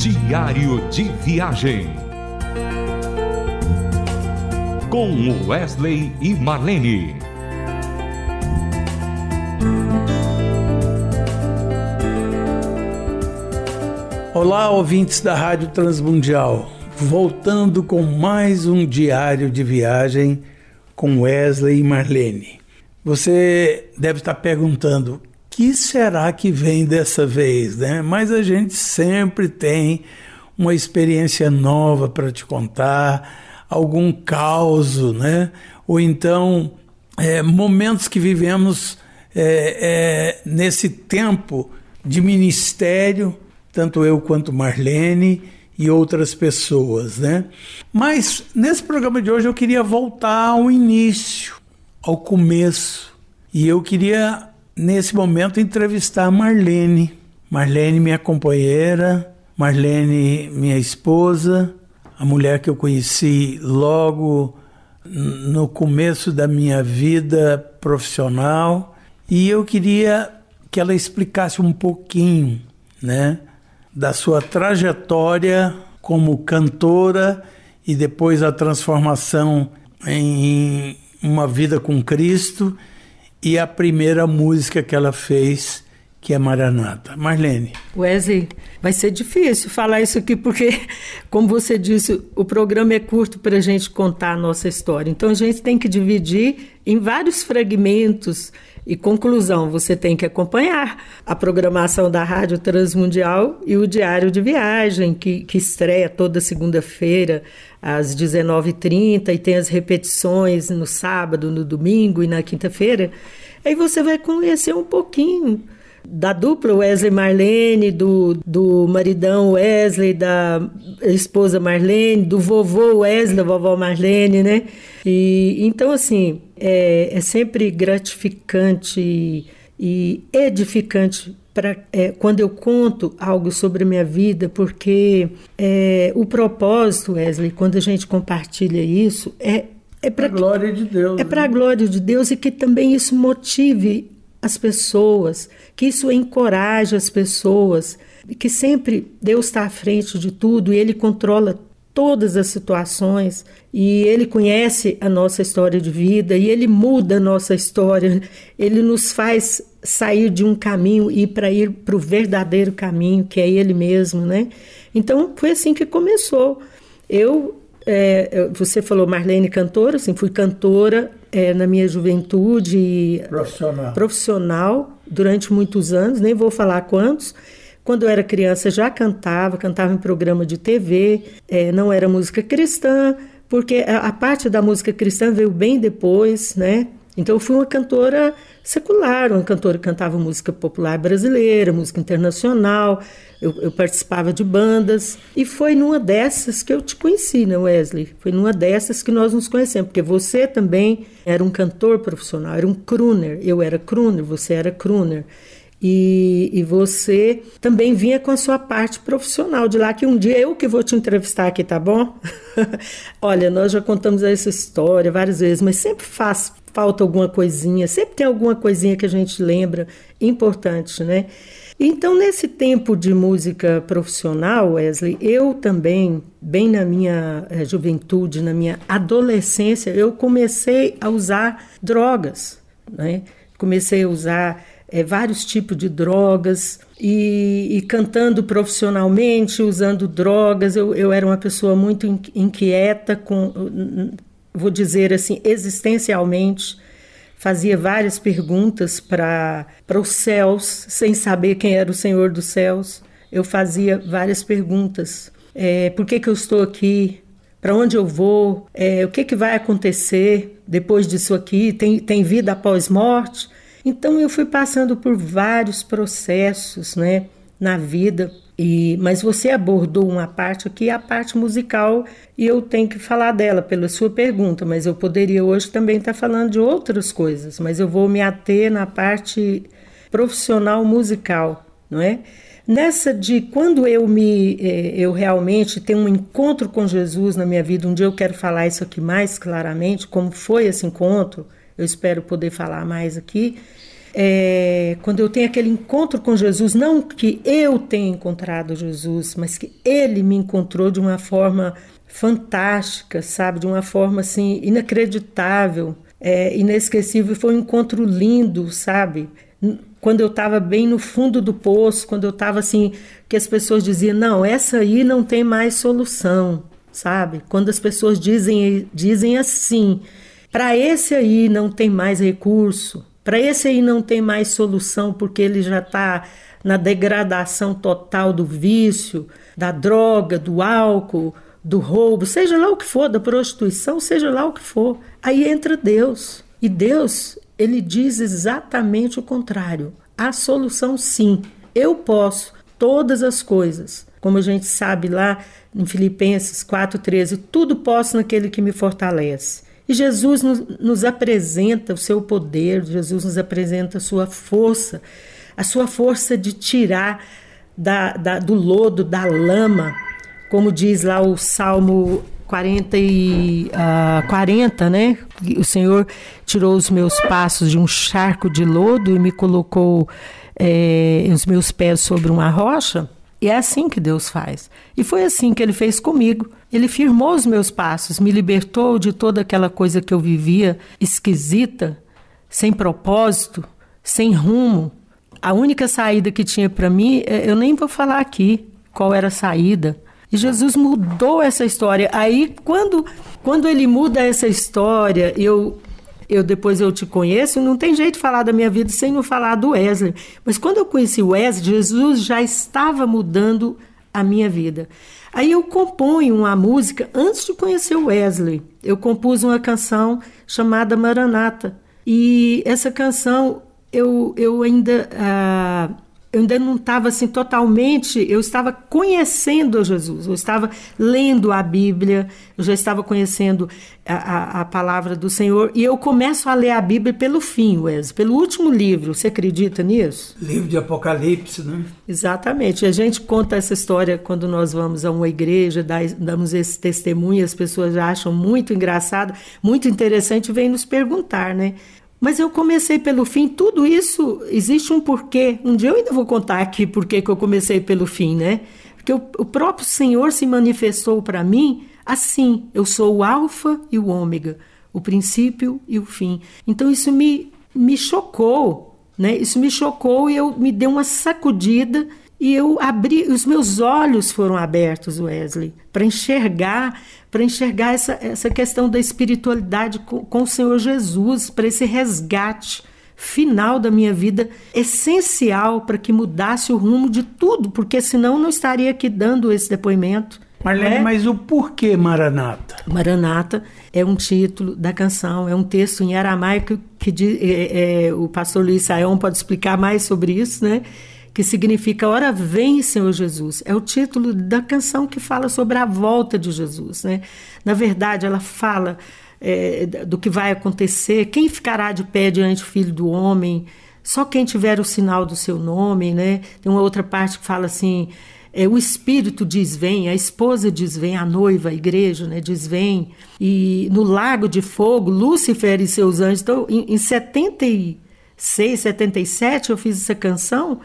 Diário de Viagem. Com Wesley e Marlene. Olá, ouvintes da Rádio Transmundial. Voltando com mais um diário de viagem com Wesley e Marlene. Você deve estar perguntando: que será que vem dessa vez, né? Mas a gente sempre tem uma experiência nova para te contar, algum caos, né? Ou então é, momentos que vivemos é, é, nesse tempo de ministério, tanto eu quanto Marlene e outras pessoas, né? Mas nesse programa de hoje eu queria voltar ao início, ao começo, e eu queria nesse momento, entrevistar a Marlene. Marlene, minha companheira, Marlene, minha esposa, a mulher que eu conheci logo no começo da minha vida profissional. E eu queria que ela explicasse um pouquinho, né, da sua trajetória como cantora e depois a transformação em uma vida com Cristo e a primeira música que ela fez, que é Maranata. Marlene. Wesley, vai ser difícil falar isso aqui, porque, como você disse, o programa é curto para a gente contar a nossa história. Então, a gente tem que dividir em vários fragmentos. E conclusão, você tem que acompanhar a programação da Rádio Transmundial e o Diário de Viagem, que, que estreia toda segunda-feira às 19h30 e tem as repetições no sábado, no domingo e na quinta-feira. Aí você vai conhecer um pouquinho da dupla Wesley Marlene, do, do maridão Wesley, da esposa Marlene, do vovô Wesley, da vovó Marlene, né? E, então, assim, é, é sempre gratificante e edificante para é, quando eu conto algo sobre a minha vida, porque é, o propósito, Wesley, quando a gente compartilha isso, é é para a glória de Deus. É para a né? glória de Deus e que também isso motive as pessoas, que isso encoraje as pessoas, que sempre Deus está à frente de tudo e Ele controla todas as situações e Ele conhece a nossa história de vida e Ele muda a nossa história, Ele nos faz sair de um caminho e para ir para o verdadeiro caminho, que é Ele mesmo, né? Então foi assim que começou. Eu é, você falou Marlene cantora, assim, fui cantora é, na minha juventude profissional. profissional durante muitos anos, nem vou falar quantos. Quando eu era criança já cantava, cantava em programa de TV, é, não era música cristã, porque a, a parte da música cristã veio bem depois, né? Então eu fui uma cantora secular, uma cantora que cantava música popular brasileira, música internacional, eu, eu, participava de bandas, e foi numa dessas que eu te conheci, né, Wesley? Foi numa dessas que nós nos conhecemos, porque você também era um cantor profissional, era um crooner, eu era crooner, você era crooner. E, e, você também vinha com a sua parte profissional de lá, que um dia eu que vou te entrevistar aqui, tá bom? Olha, nós já contamos essa história várias vezes, mas sempre faz falta alguma coisinha, sempre tem alguma coisinha que a gente lembra importante, né? Então, nesse tempo de música profissional, Wesley, eu também, bem na minha eh, juventude, na minha adolescência, eu comecei a usar drogas, né? Comecei a usar é, vários tipos de drogas e, e, cantando profissionalmente, usando drogas. Eu, eu era uma pessoa muito inquieta, com, vou dizer assim, existencialmente. Fazia várias perguntas para os céus, sem saber quem era o Senhor dos céus. Eu fazia várias perguntas. É, por que, que eu estou aqui? Para onde eu vou? É, o que, que vai acontecer depois disso aqui? Tem, tem vida após morte? Então eu fui passando por vários processos, né, na vida. E, mas você abordou uma parte aqui, a parte musical, e eu tenho que falar dela pela sua pergunta, mas eu poderia hoje também estar falando de outras coisas, mas eu vou me ater na parte profissional musical, não é? Nessa de quando eu me eh, eu realmente tenho um encontro com Jesus na minha vida, um dia eu quero falar isso aqui mais claramente, como foi esse encontro, eu espero poder falar mais aqui. é, quando eu tenho aquele encontro com Jesus, não que eu tenha encontrado Jesus, mas que ele me encontrou de uma forma fantástica, sabe? De uma forma assim inacreditável, é, inesquecível. Foi um encontro lindo, sabe? Quando eu estava bem no fundo do poço, quando eu estava assim, que as pessoas diziam: não, essa aí não tem mais solução, sabe? Quando as pessoas dizem, dizem assim: para esse aí não tem mais recurso, para esse aí não tem mais solução porque ele já está na degradação total do vício, da droga, do álcool, do roubo, seja lá o que for, da prostituição, seja lá o que for. Aí entra Deus. E Deus, ele diz exatamente o contrário. A solução sim. Eu posso todas as coisas. Como a gente sabe lá em Filipenses 4:13, tudo posso naquele que me fortalece. E Jesus nos, nos apresenta o seu poder, Jesus nos apresenta a sua força, a sua força de tirar da, da, do lodo, da lama, como diz lá o Salmo 40, e, uh, 40, né? O Senhor tirou os meus passos de um charco de lodo e me colocou é, os meus pés sobre uma rocha. E é assim que Deus faz. E foi assim que ele fez comigo. Ele firmou os meus passos, me libertou de toda aquela coisa que eu vivia esquisita, sem propósito, sem rumo. A única saída que tinha para mim, é, eu nem vou falar aqui qual era a saída. E Jesus mudou essa história. Aí, quando, quando ele muda essa história, eu eu depois eu te conheço, não tem jeito de falar da minha vida sem eu falar do Wesley. Mas quando eu conheci o Wesley, Jesus já estava mudando a minha vida. Aí eu componho uma música antes de conhecer o Wesley. Eu compus uma canção chamada Maranata. E essa canção eu, eu ainda. Ah, eu ainda não estava assim totalmente, eu estava conhecendo Jesus, eu estava lendo a Bíblia, eu já estava conhecendo a, a, a, palavra do Senhor, e eu começo a ler a Bíblia pelo fim, Wes, pelo último livro, você acredita nisso? Livro de Apocalipse, né? Exatamente, a gente conta essa história quando nós vamos a uma igreja, damos esse testemunho, as pessoas acham muito engraçado, muito interessante, vêm nos perguntar, né? Mas eu comecei pelo fim, tudo isso existe um porquê. Um dia eu ainda vou contar aqui por que eu comecei pelo fim, né? Porque o, o próprio Senhor se manifestou para mim assim: eu sou o Alfa e o Ômega, o princípio e o fim. Então isso me, me chocou, né? Isso me chocou e eu me deu uma sacudida e eu abri, os meus olhos foram abertos, Wesley, para enxergar, para enxergar essa, essa questão da espiritualidade com, com o Senhor Jesus, para esse resgate final da minha vida, essencial para que mudasse o rumo de tudo, porque senão não estaria aqui dando esse depoimento. Marlene, é? mas o porquê Maranata? Maranata é um título da canção, é um texto em aramaico que diz, é, é, o pastor Luiz Saião pode explicar mais sobre isso, né? Que significa Ora vem, Senhor Jesus. É o título da canção que fala sobre a volta de Jesus. Né? Na verdade, ela fala é, do que vai acontecer, quem ficará de pé diante do Filho do Homem, só quem tiver o sinal do seu nome. Né? Tem uma outra parte que fala assim. É, o Espírito diz vem, a esposa diz vem, a noiva, a igreja né, diz vem. E no Lago de Fogo, Lúcifer e seus anjos. Então, em, em 76, 77, eu fiz essa canção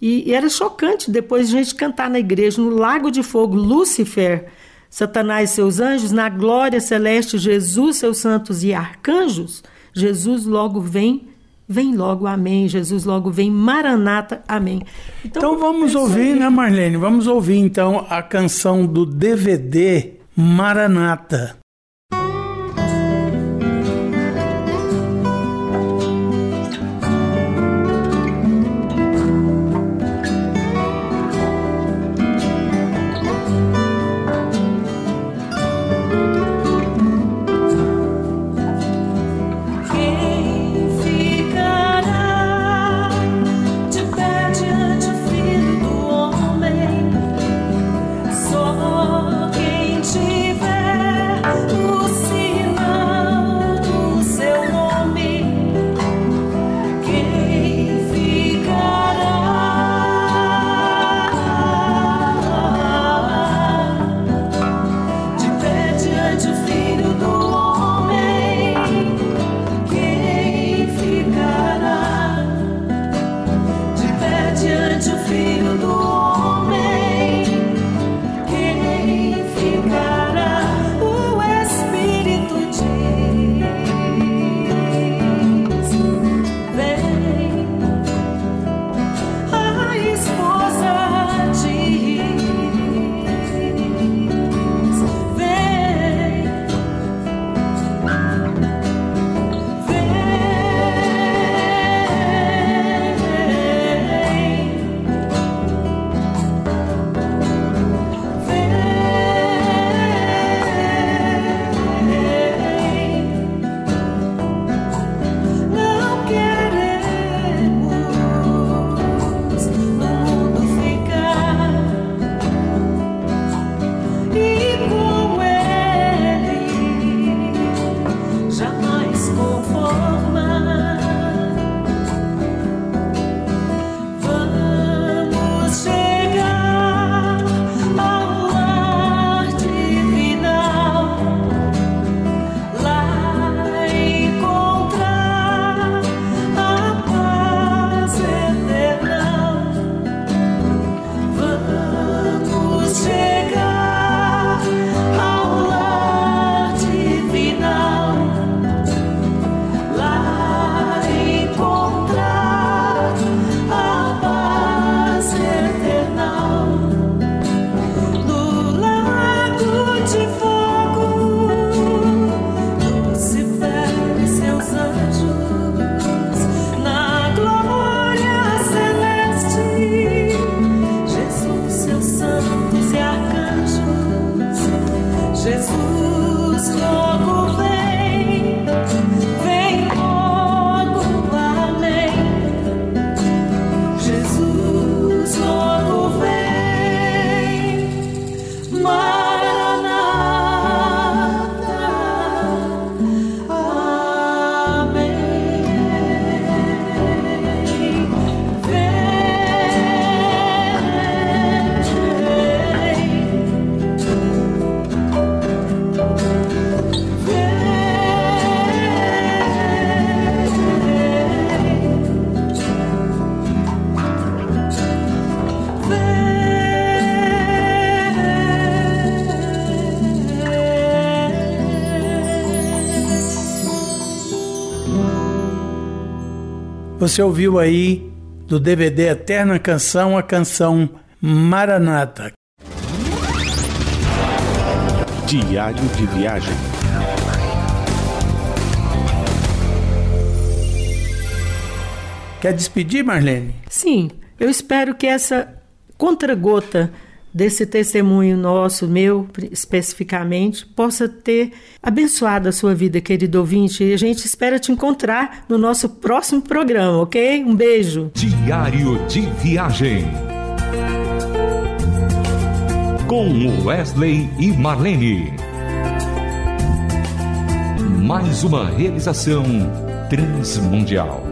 e, e, era chocante depois a gente cantar na igreja, no lago de fogo, Lúcifer, Satanás e seus anjos, na glória celeste, Jesus, seus santos e arcanjos. Jesus logo vem, vem logo, amém. Jesus logo vem, Maranata, amém. Então, então vamos ouvir, né, Marlene? Vamos ouvir então a canção do DVD Maranata. Você ouviu aí do DVD Eterna Canção a canção Maranata. Diário de viagem. Quer despedir, Marlene? Sim, eu espero que essa contragota desse testemunho nosso, meu especificamente, possa ter abençoado a sua vida, querido ouvinte. E a gente espera te encontrar no nosso próximo programa, ok? Um beijo. Diário de Viagem. Com Wesley e Marlene. Mais uma realização transmundial.